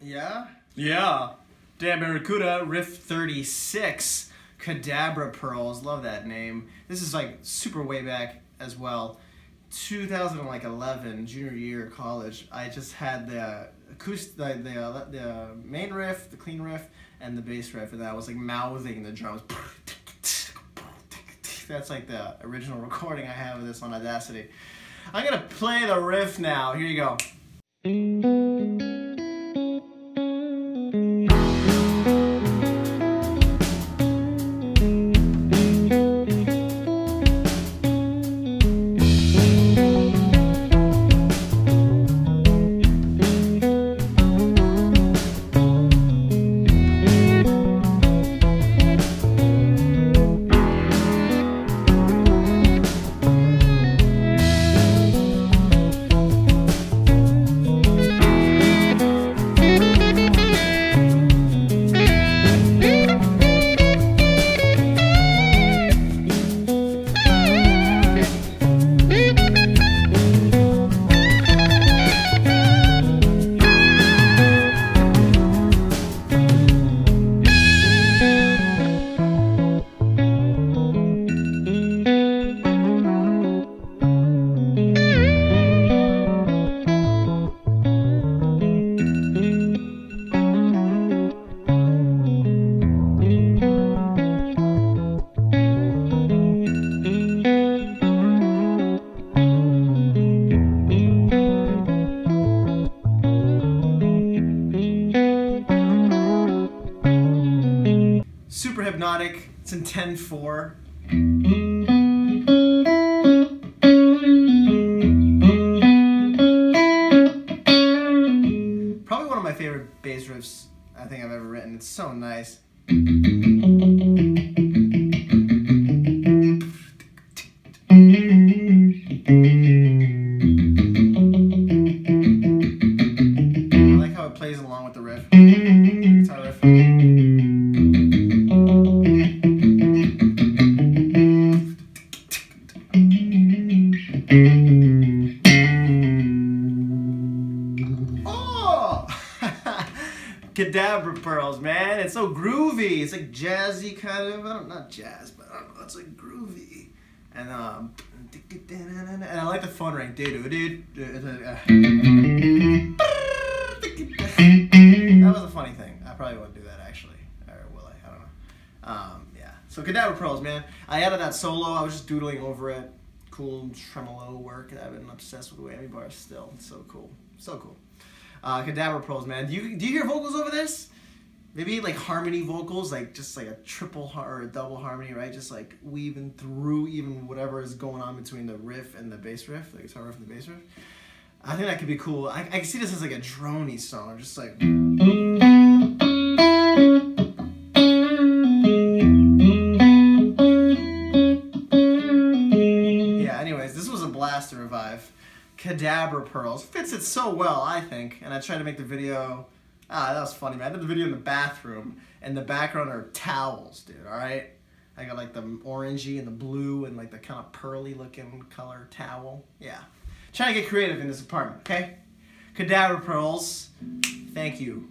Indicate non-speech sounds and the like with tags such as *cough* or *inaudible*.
Yeah? Yeah. Dan Barracuda, Riff 36, Cadabra Pearls. Love that name. This is like super way back as well. 2011, junior year of college. I just had the acoustic, the, the, uh, the main riff, the clean riff, and the bass riff, and I was like mouthing the drums. That's like the original *laughs* recording I have of this on Audacity. I'm gonna play the riff now. Here you go. Super hypnotic. It's in 10 4. Probably one of my favorite bass riffs I think I've ever written. It's so nice. Cadabra pearls, man. It's so groovy. It's like jazzy kind of. I don't not jazz, but I don't know. It's like groovy. And um, and I like the phone ring. That was a funny thing. I probably wouldn't do that actually, or will I? I don't know. Um, yeah. So Cadabra pearls, man. I added that solo. I was just doodling over it. Cool tremolo work. I've been obsessed with whammy bars still. It's so cool. So cool. Uh, Cadabra Pearls, man. Do you do you hear vocals over this? Maybe like harmony vocals, like just like a triple har- or a double harmony, right? Just like weaving through even whatever is going on between the riff and the bass riff, the guitar riff and the bass riff. I think that could be cool. I, I see this as like a droney song, just like. Cadabra Pearls. Fits it so well, I think. And I tried to make the video. Ah, that was funny, man. I did the video in the bathroom, and the background are towels, dude, alright? I got like the orangey and the blue and like the kind of pearly looking color towel. Yeah. Trying to get creative in this apartment, okay? Cadabra Pearls, thank you.